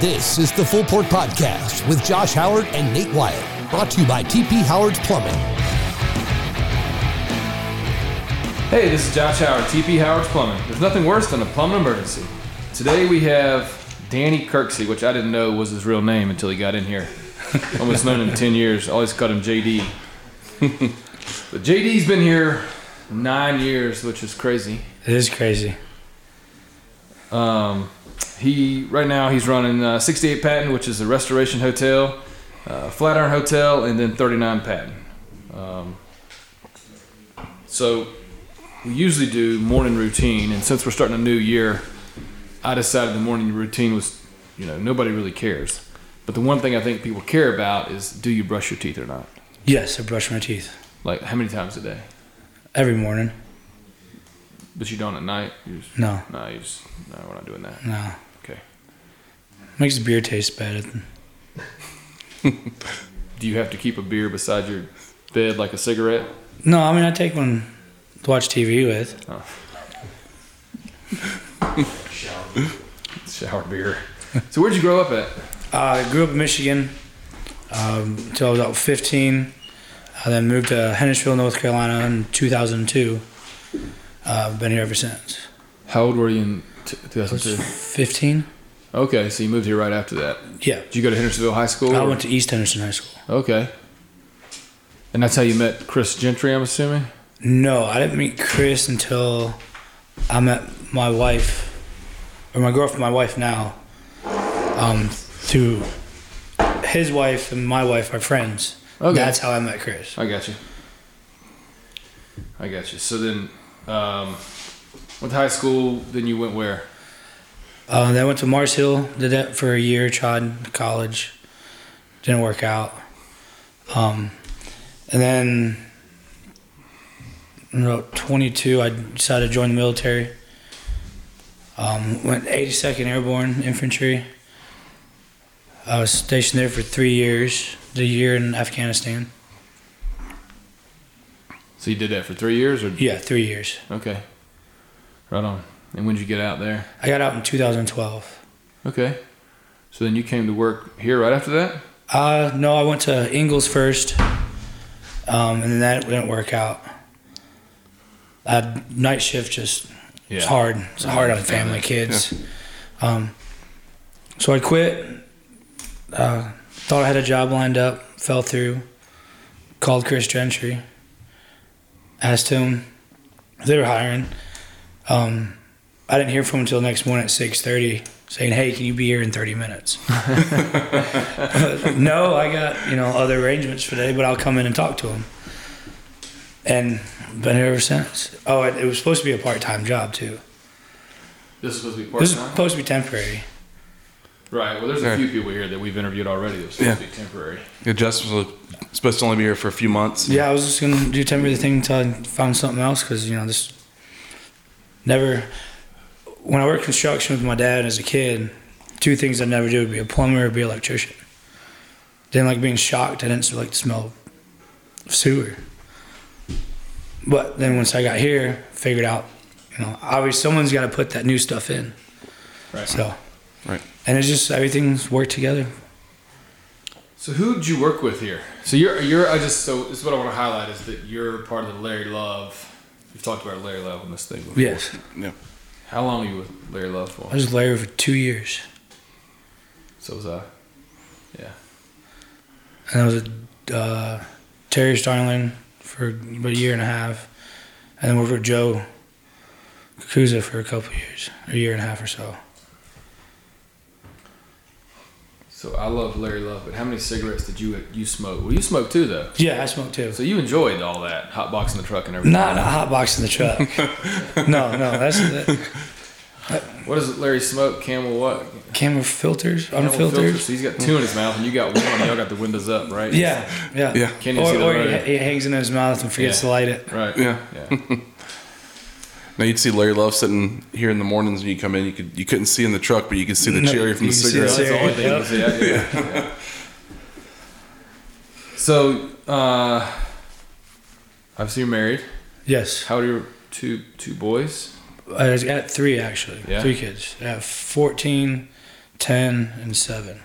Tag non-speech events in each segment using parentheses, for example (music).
This is the Full Port Podcast with Josh Howard and Nate Wyatt, brought to you by TP Howard Plumbing. Hey, this is Josh Howard, TP Howard Plumbing. There's nothing worse than a plumbing emergency. Today we have Danny Kirksy, which I didn't know was his real name until he got in here. (laughs) Almost known him 10 years. Always called him JD. (laughs) but JD's been here nine years, which is crazy. It is crazy. Um, he right now he's running uh, 68 Patton, which is a restoration hotel, uh, Flatiron Hotel, and then 39 Patton. Um, so we usually do morning routine, and since we're starting a new year, I decided the morning routine was, you know, nobody really cares. But the one thing I think people care about is do you brush your teeth or not? Yes, I brush my teeth Like how many times a day? every morning. But you don't at night. Just, No, no, you just no, we're not doing that. no. Okay. Makes beer taste better. (laughs) Do you have to keep a beer beside your bed like a cigarette? No, I mean I take one to watch TV with. (laughs) Shower beer. so where'd you grow up at? Uh, I grew up in Michigan um, until I was about 15. I then moved to Hendersonville, North Carolina in 2002. Uh, I've been here ever since. How old were you in t- 2002? 15? Okay, so you moved here right after that. Yeah. Did you go to Hendersonville High School? I or- went to East Henderson High School. Okay. And that's how you met Chris Gentry, I'm assuming? No, I didn't meet Chris until I met my wife, or my girlfriend, my wife now, um, through his wife and my wife are friends. Okay. That's how I met Chris. I got you. I got you. So then, um, went to high school, then you went where? Uh, then I went to Mars Hill, did that for a year, tried college, didn't work out. Um, and then, about 22, I decided to join the military. Um, went 82nd Airborne Infantry. I was stationed there for three years, the year in Afghanistan. So you did that for three years, or Yeah, three years. okay, right on. And when did you get out there? I got out in 2012. Okay. So then you came to work here right after that. Uh, no, I went to Ingles first, um, and then that didn't work out. Uh, night shift just it's hard. It's hard on family, kids. Um, so I quit. Uh, thought I had a job lined up, fell through. Called Chris Gentry. Asked him if they were hiring. Um, I didn't hear from him until next morning at six thirty, saying, "Hey, can you be here in thirty minutes?" (laughs) no, I got you know other arrangements for today, but I'll come in and talk to him. And been here ever since. Oh, it, it was supposed to be a part-time job too. This is supposed to be part This is supposed to be temporary. Right. Well, there's a few people here that we've interviewed already that was supposed Yeah. to be temporary. Yeah, Justin was supposed to only be here for a few months. Yeah, I was just gonna do temporary thing until I found something else because you know this. Never. When I worked construction with my dad as a kid, two things I'd never do would be a plumber or be an electrician. Didn't like being shocked. I didn't like the smell of sewer. But then once I got here, figured out, you know, obviously someone's got to put that new stuff in. Right. So. Right. And it's just everything's worked together. So who did you work with here? So you're you're I just so this is what I want to highlight is that you're part of the Larry Love. We've talked about Larry Love on this thing before. Yes. Yeah. How long were you with Larry Love for? I was Larry for two years. So was I. Yeah. And I was a uh, Terry Starling for about a year and a half. And then worked with Joe Kukuza for a couple of years, a year and a half or so. So I love Larry Love, but how many cigarettes did you you smoke? Well, you smoked too though. Yeah, I smoked too. So you enjoyed all that hot box in the truck and everything. Not a hot box in the truck. (laughs) no, no, that's that, What does Larry smoke? Camel what? camera filters, Camel unfiltered. filter. So he's got two in his mouth, and you got one. Y'all got the windows up, right? Yeah, yeah, Yeah. Can't Or, see the or he, he hangs in his mouth and forgets Yeah. to light it. Right. Yeah. Yeah. Now you'd see Larry Love sitting here in the mornings when you come in. You could you couldn't see in the truck, but you could see the No, cherry from the can see the cigarette. That's the only thing you can see. Yeah. yeah. (laughs) So, uh, obviously you're married. Yes, How old are your two two boys? I got three actually. Yeah. Three kids. I have 14, ten, and seven.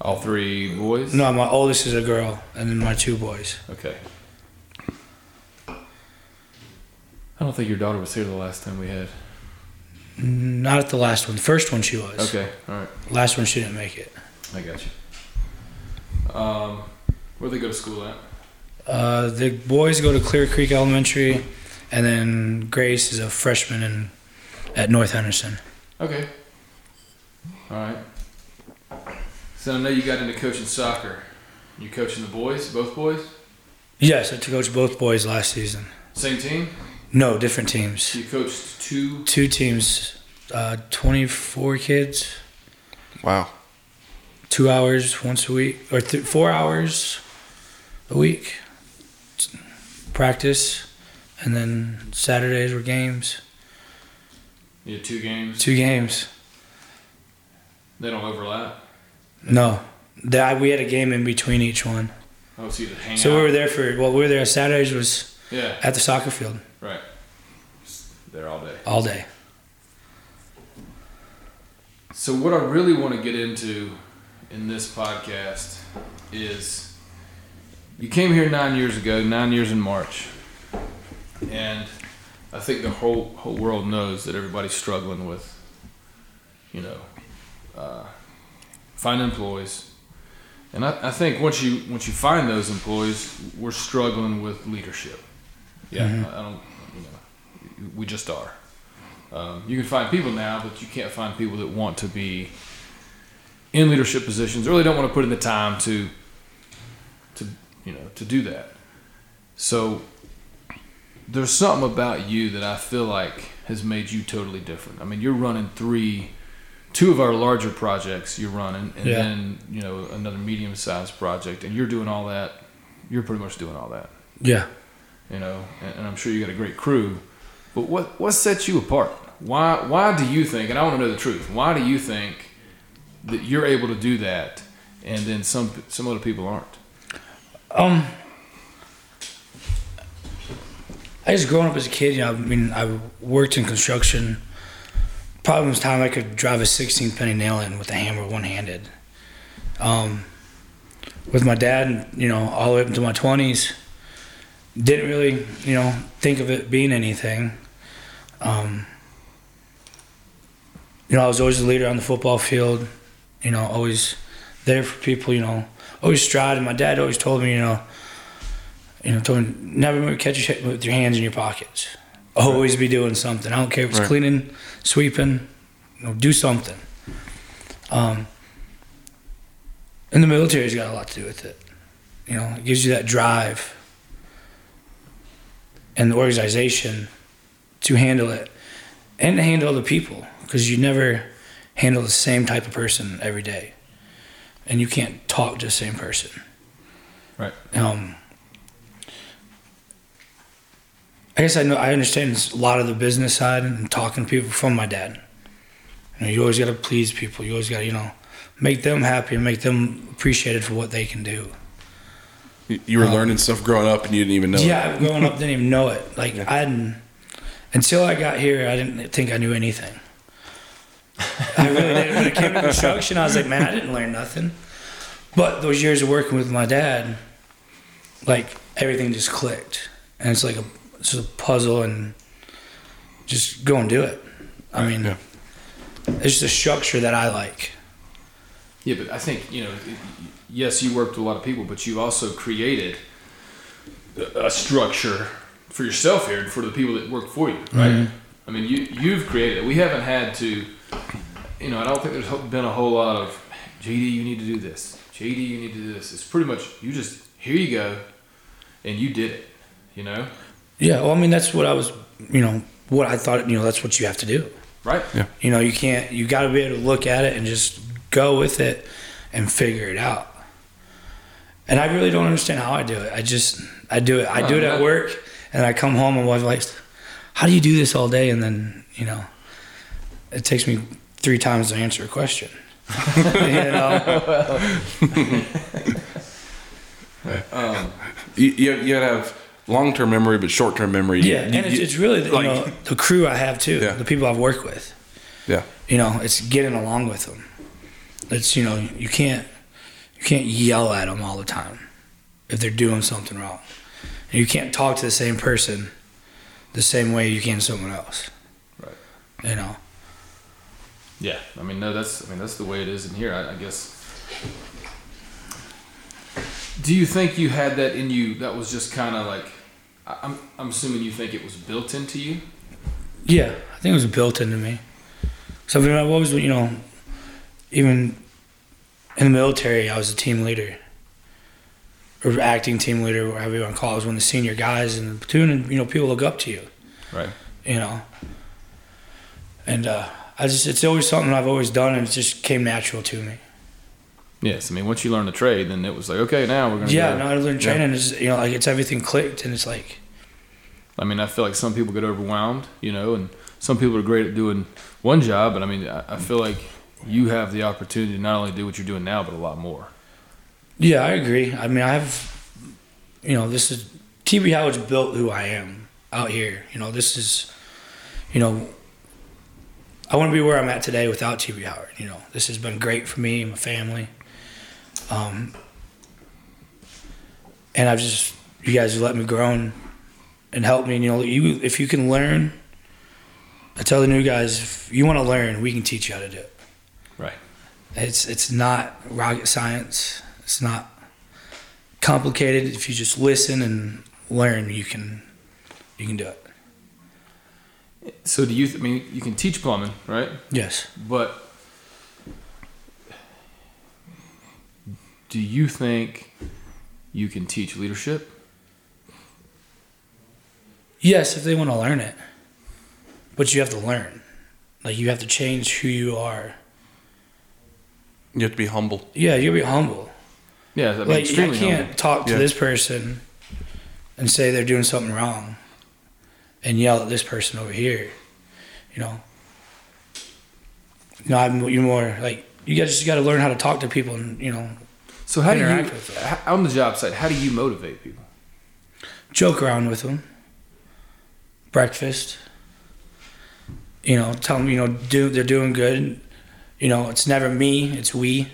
All three boys. No, my oldest is a girl, and then my two boys. Okay. I don't think your daughter was here the last time we had. Not at the last one. The first one she was. Okay, all right, Last one she didn't make it. I got you. Um, where do they go to school at? Uh, the boys go to Clear Creek Elementary, and then Grace is a freshman in at North Henderson. Okay. All right. So I know you got into coaching soccer. You coaching the boys, both boys? Yes, I coached both boys last season. Same team? No, different teams. You coached two. Two teams, uh, 24 kids, Wow. two hours once a week, or th- four hours a week. Practice, and then Saturdays were games. You had two games. Two games. They don't overlap. No, that we had a game in between each one. Oh, so you just hang So out. we were there for well, we were there. Saturdays was yeah. at the soccer field Right. There all day. all day. So what I really want to get into in this podcast is you came here nine years ago, nine years in March, and I think the whole whole world knows that everybody's struggling with, you know, uh, finding employees, and I, I think once you once you find those employees, we're struggling with leadership. Yeah, I, I don't, you know, we just are. Um, you can find people now, but you can't find people that want to be in leadership positions. Or really don't want to put in the time to, to you know, to do that. So there's something about you that I feel like has made you totally different. I mean, you're running three, two of our larger projects. You're running, and Yeah. then you know another medium-sized project, and you're doing all that. You're pretty much doing all that Yeah. you know, and, and I'm sure you got a great crew. But what what sets you apart? Why why do you think? And I want to know the truth. Why do you think that you're able to do that, and then some some other people aren't? Um, I just growing up as a kid, you know, I mean, I worked in construction. Probably was time I could drive a 16 penny nail in with a hammer one handed. Um, with my dad, you know, all the way up into my 20s, didn't really, you know, think of it being anything. Um, you know, I was always a leader on the football field, you know, always there for people, you know, always striding. My dad always told me, you know, you know, told me never catch your shit with your hands in your pockets. Always be doing something. I don't care if it's Right. cleaning, sweeping, you know, do something. Um, and the military's got a lot to do with it. You know, it gives you that drive and the organization to handle it and to handle other people because you never handle the same type of person every day and you can't talk to the same person. Right. Um, I guess I know I understand a lot of the business side and talking to people from my dad. You know, you always got to please people. You always got to, you know, make them happy and make them appreciated for what they can do. You, you were learning stuff growing up and you didn't even know. it. Yeah, growing up, didn't even know it. Like I didn't until I got here. I didn't think I knew anything. I really didn't. When it came to construction, I was like, man, I didn't learn nothing. But those years of working with my dad, like everything just clicked, and it's like a it's a puzzle, and just go and do it. I mean, Yeah. it's just a structure that I like. Yeah, but I think you know. Yes, you worked with a lot of people, but you also created a a structure for yourself here and for the people that work for you, right? Mm-hmm. I mean, you you've created it. We haven't had to. You know, I don't think there's been a whole lot of JD. You need to do this. JD, you need to do this. It's pretty much you just here you go, and you did it. You know, Yeah, well, I mean, that's what I was, you know, what I thought. You know, that's what you have to do. right? Yeah. You know, you can't. You got to be able to look at it and just go with it and figure it out. And I really don't understand how I do it. I just I do it. I do it at work, and I come home and my wife like, "How do you do this all day?" And then you know, it takes me three times to answer a question. (laughs) you know, (laughs) um, You, you, you have long term memory, but short term memory. yeah, you- and it's, it's really the, like- you know the crew I have too, Yeah. the people I've worked with. Yeah. You know, it's getting along with them. It's you know you can't you can't yell at them all the time if they're doing something wrong. And you can't talk to the same person the same way you can someone else. Right. You know. Yeah, I mean, no, that's I mean that's the way it is in here. I, I guess. Do you think you had that in you? That was just kind of like, I'm I'm assuming you think it was built into you. Yeah, I think it was built into me. So I always, you know, even in the military, I was a team leader or acting team leader, whatever you want to call it. I was one of the senior guys in the platoon, and you know, people look up to you. Right. You know, and uh, I just it's always something I've always done, and it just came natural to me. Yes, I mean once you learn the trade, then it was like okay, now we're gonna. Yeah, go. no, I learned training is you know like it's everything clicked, and it's like I mean, I feel like some people get overwhelmed, you know, and some people are great at doing one job, but I mean, I, I feel like you have the opportunity to not only do what you're doing now, but a lot more. Yeah, I agree. I mean, I have, you know, this is TP Howard's built who I am out here. You know, this is, you know, I wouldn't be where I'm at today without TB Howard. You know, this has been great for me and my family. Um, and I've just, you guys have let me grow and, and help me. And, you know, you if you can learn, I tell the new guys, if you want to learn, we can teach you how to do it. Right. It's it's not rocket science. It's not complicated. If you just listen and learn, you can you can do it. So do you? Th- I mean, you can teach plumbing, right? Yes. But do you think you can teach leadership? Yes, if they want to learn it. But you have to learn. Like you have to change who you are. You have to be humble. Yeah, you have to be humble. Yeah, I mean, like I extremely can't humble. talk to Yeah. this person and say they're doing something wrong and yell at this person over here. You know. You know, I'm you more like you guys just got to learn how to talk to people and you know So how do you with them. on the job site? How do you motivate people? joke around with them. Breakfast. You know, tell them you know do they're doing good. You know, it's never me, it's we,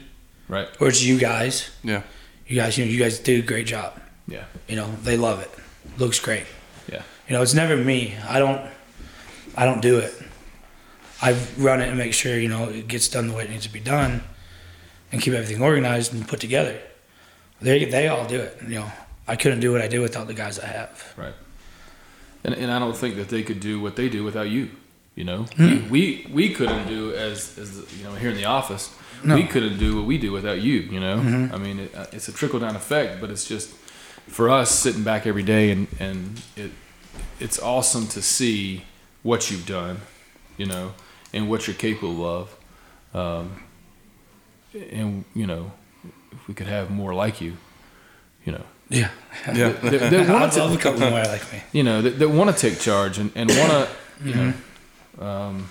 Right. or it's you guys. Yeah. You guys, you know, you guys do a great job. Yeah. You know, they love it. Looks great. Yeah. You know, it's never me. I don't. I don't do it. I run it and make sure you know it gets done the way it needs to be done, and keep everything organized and put together. They they all do it. You know, I couldn't do what I do without the guys I have. Right. And, and I don't think that they could do what they do without you. You know, Hmm. we we couldn't do as as you know here in the office. No. We couldn't do what we do without you. You know, Mm-hmm. I mean, it, uh, it's a trickle down effect, but it's just for us sitting back every day and and it it's awesome to see what you've done. You know, and what you're capable of. Um, and you know, if we could have more like you, you know, Yeah. Yeah. that, that (laughs) I want love to a couple more like me. you know that, that want to take charge and, and want to you know um,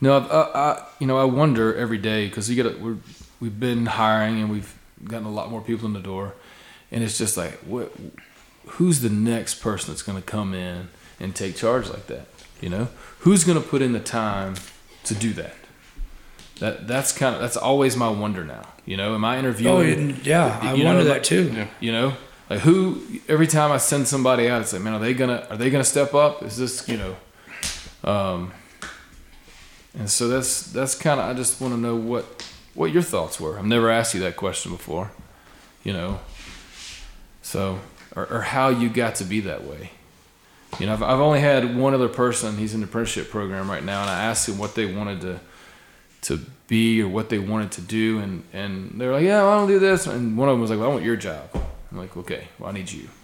no I've, I, I you know I wonder every day because you got we're we've been hiring and we've gotten a lot more people in the door and it's just like what who's the next person that's going to come in and take charge like that you know who's going to put in the time to do that that that's kind of that's always my wonder now you know am I interviewing Oh, yeah. I know, wonder like- that too. Yeah. you know, like who? Every time I send somebody out, it's like, man, are they gonna are they gonna step up? Is this you know? Um, and so that's that's kind of I just want to know what what your thoughts were. I've never asked you that question before, you know. So or, or how you got to be that way. You know, I've, I've only had one other person. He's in the apprenticeship program right now, and I asked him what they wanted to to be or what they wanted to do, and and they're like, yeah, well, I don't do this, and one of them was like, well, I want your job. I'm like, okay, well, I need you. (laughs)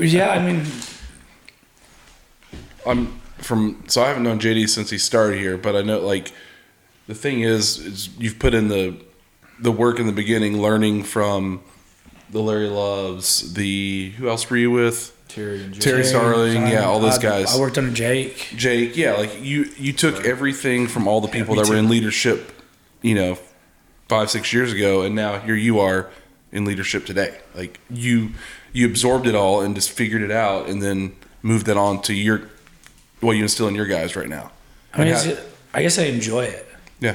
Yeah, I mean, I'm from so I haven't known JD since he started here, but I know like the thing is is you've put in the the work in the beginning, learning from the Larry Loves, the who else were you with? Terry. Terry Starling, yeah, all those I- guys. I worked under Jake. Jake, yeah, like you you took everything from all the people that were in leadership, you know, five six years ago, and now here you are in leadership today. Like you you absorbed it all and just figured it out, and then moved that on to your what you instill in your guys right now? I mean, how- I guess I enjoy it. yeah,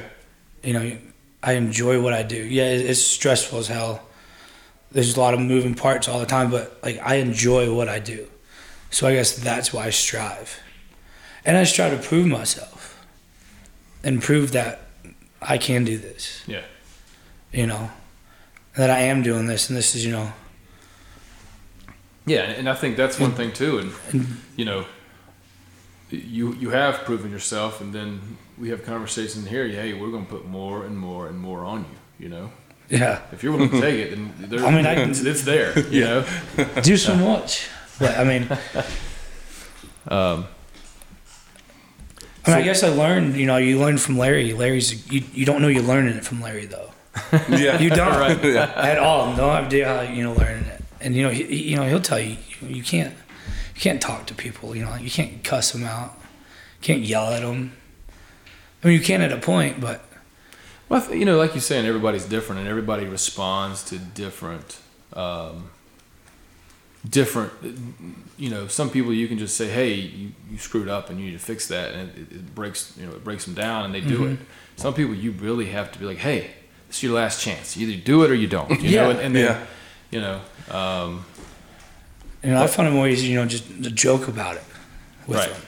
You know, I enjoy what I do. Yeah, it's stressful as hell. There's a lot of moving parts all the time, but like I enjoy what I do. So I guess that's why I strive. And I strive to prove myself and prove that I can do this. Yeah. You know, that I am doing this and this is, you know, Yeah, and I think that's one thing too. And you know, you you have proven yourself, and then we have conversations here. Hey, we're going to put more and more and more on you. You know, yeah, if you're willing to take it, then there, I mean, I it's, it's there. (laughs) You know, do so much. But I mean, (laughs) um, I, mean, I guess I learned, you know, you learn from Larry. Larry's, you, you don't know you're learning it from Larry though. (laughs) yeah, You don't Right. at all. No idea how you know learning it. And you know, he- you know, he'll tell you you can't you can't talk to people. You know, you can't cuss them out. You can't yell at them. I mean, you can at a point, but Well, th- you know, like you're saying, everybody's different, and everybody responds to different, um, different. You know, some people you can just say, "Hey, you, you screwed up, and you need to fix that," and it, it breaks, you know, it breaks them down, and they do Mm-hmm. it. Some people you really have to be like, "Hey, this is your last chance. You either do it or you don't." You (laughs) Yeah. know, and, and then, Yeah. you know, um, you know, I find him ways, you know, just to joke about it with Right. them.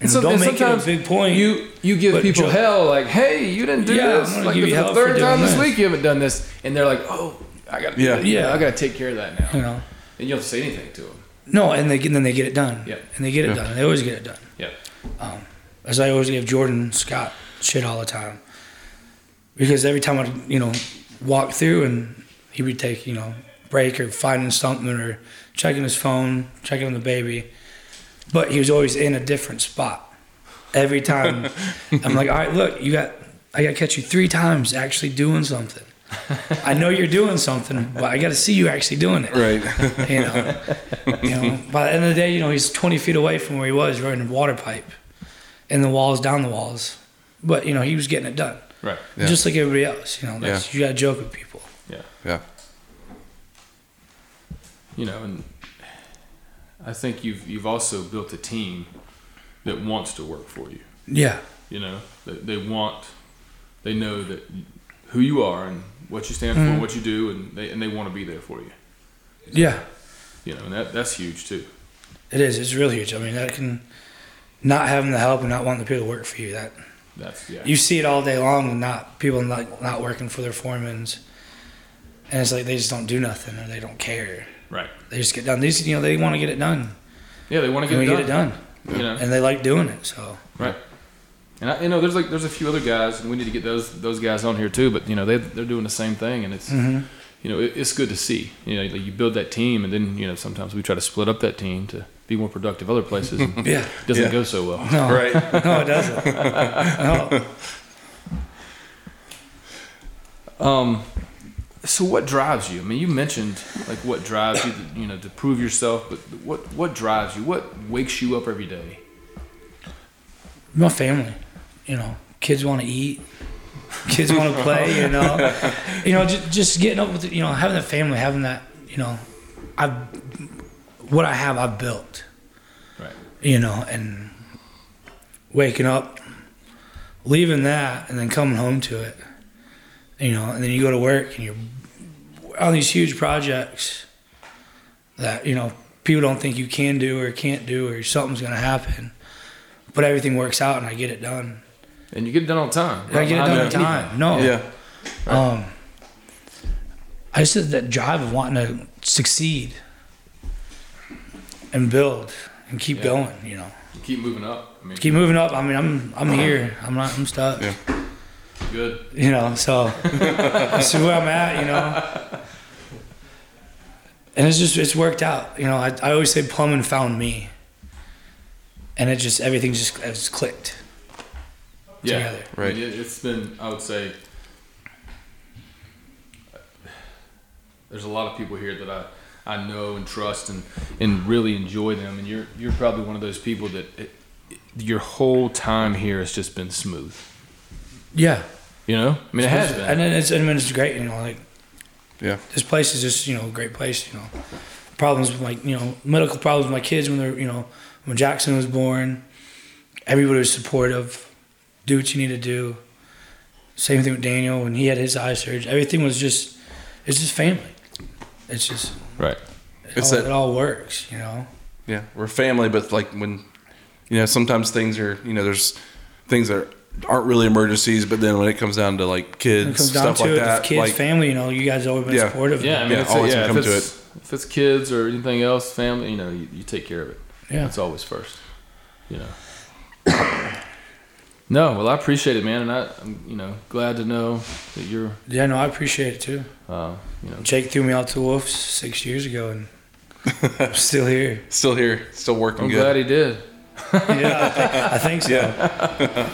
And And so- don't and make it a sometimes big point. You you give people joke. hell like, hey, you didn't do Yeah, this. Like give this is the third time this this. week you haven't done this, and they're like, oh, I got to Yeah. Yeah. I got to take care of that now. you know, And you don't say anything to them. no, and they and then they get it done. Yeah. and they get it Yeah. done. They always get it done. Yeah. Um, as I always give Jordan Scott shit all the time, because every time I'd you know walk through and he would take you know break or finding something or checking his phone, checking on the baby, but he was always in a different spot. Every time (laughs) I'm like, all right, look, you got I got to catch you three times actually doing something. I know you're doing something, but I got to see you actually doing it. right. (laughs) You know, you know. By the end of the day, you know, he's 20 feet away from where he was, running a water pipe, in the walls, down the walls. But you know, he was getting it done, Right. Yeah. just like everybody else. You know, that's, you got to joke with people. Yeah. yeah, You know, and I think you've you've also built a team that wants to work for you. Yeah, You know, they, they want, they know that who you are and what you stand for, and what you do, and they and they want to be there for you. yeah, You know, and that that's huge too. it is. It's really huge. I mean, that can not having the help and not wanting the people to work for you. That That's yeah. you see it all day long, not people not not working for their foremans, and it's like they just don't do nothing or they don't care. Right. They just get done. These, you know, they want to get it done. Yeah, they want to get, it, get done, it done, You know, and they like doing it. So Right. And I, you know, there's like there's a few other guys, and we need to get those those guys on here too. But you know, they they're doing the same thing, and it's Mm-hmm. you know it, it's good to see. You know, like you build that team, and then you know sometimes we try to split up that team to be more productive other places. And (laughs) yeah. it doesn't Yeah. go so well. No, right. (laughs) no, it doesn't. No. (laughs) Um, so what drives you? I mean, you mentioned like what drives you, to, you know, to prove yourself. But what what drives you? What wakes you up every day? My family, you know, kids want to eat, kids want to play, you know, you know, just, just getting up with, it, you know, having that family, having that, you know, I've, what I have, I've built, Right. you know, and waking up, leaving that, and then coming home to it, you know, and then you go to work and you're on these huge projects that, you know, people don't think you can do or can't do or something's going to happen. But everything works out and I get it done. And you get it done on time. I get it done on time. No. Yeah, Um, I just had that drive of wanting to succeed and build and keep Yeah. going, you know. You keep moving up. I mean, Keep moving up. I mean, I'm I'm here. I'm not. I'm stuck. Yeah. good. You know. So (laughs) this is where I'm at. You know. And it's just it's worked out. You know. I, I always say plumbing found me. And it just everything just has clicked. Yeah. Together. Right. It, it's been, I would say, there's a lot of people here that I, I know and trust and, and really enjoy them. And you're you're probably one of those people that it, it- your whole time here has just been smooth. Yeah. You know, I mean, it has been. And then it's I mean it's great. You know, like yeah, this place is just you know a great place. You know, problems with like you know medical problems with my kids when they're you know when Jackson was born, everybody was supportive. Do what you need to do. Same thing with Daniel when he had his eye surgery. Everything was just, it's just family. It's just, Right. it, It's all, that- it all works, you know. Yeah, we're family, but like when, you know, sometimes things are, you know, there's things that aren't really emergencies, but then when it comes down to like When kids, it comes down stuff to like it, that, kids, like family, you know, you guys always been Yeah. supportive. Yeah, I mean, Yeah, it's, always yeah, come if to it's, if it's kids or anything else, family, you know, you, you take care of it. Yeah. it's always first. You know. (coughs) no, well, I appreciate it, man, and I, I'm, you know, glad to know that you're, Yeah, no, I appreciate it too. uh, you know, Jake threw me out to Wolves six years ago, and I'm (laughs) still here. still here, still working I'm good. glad he did. Yeah, I think, I think so. (laughs) yeah.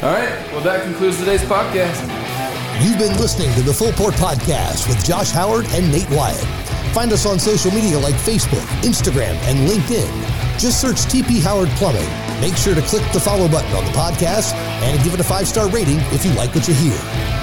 All right, well, that concludes today's podcast. You've been listening to the Full Port Podcast with Josh Howard and Nate Wyatt. Find us on social media like Facebook, Instagram, and LinkedIn. Just search TP Howard Plumbing. Make sure to click the follow button on the podcast and give it a five star rating if you like what you hear.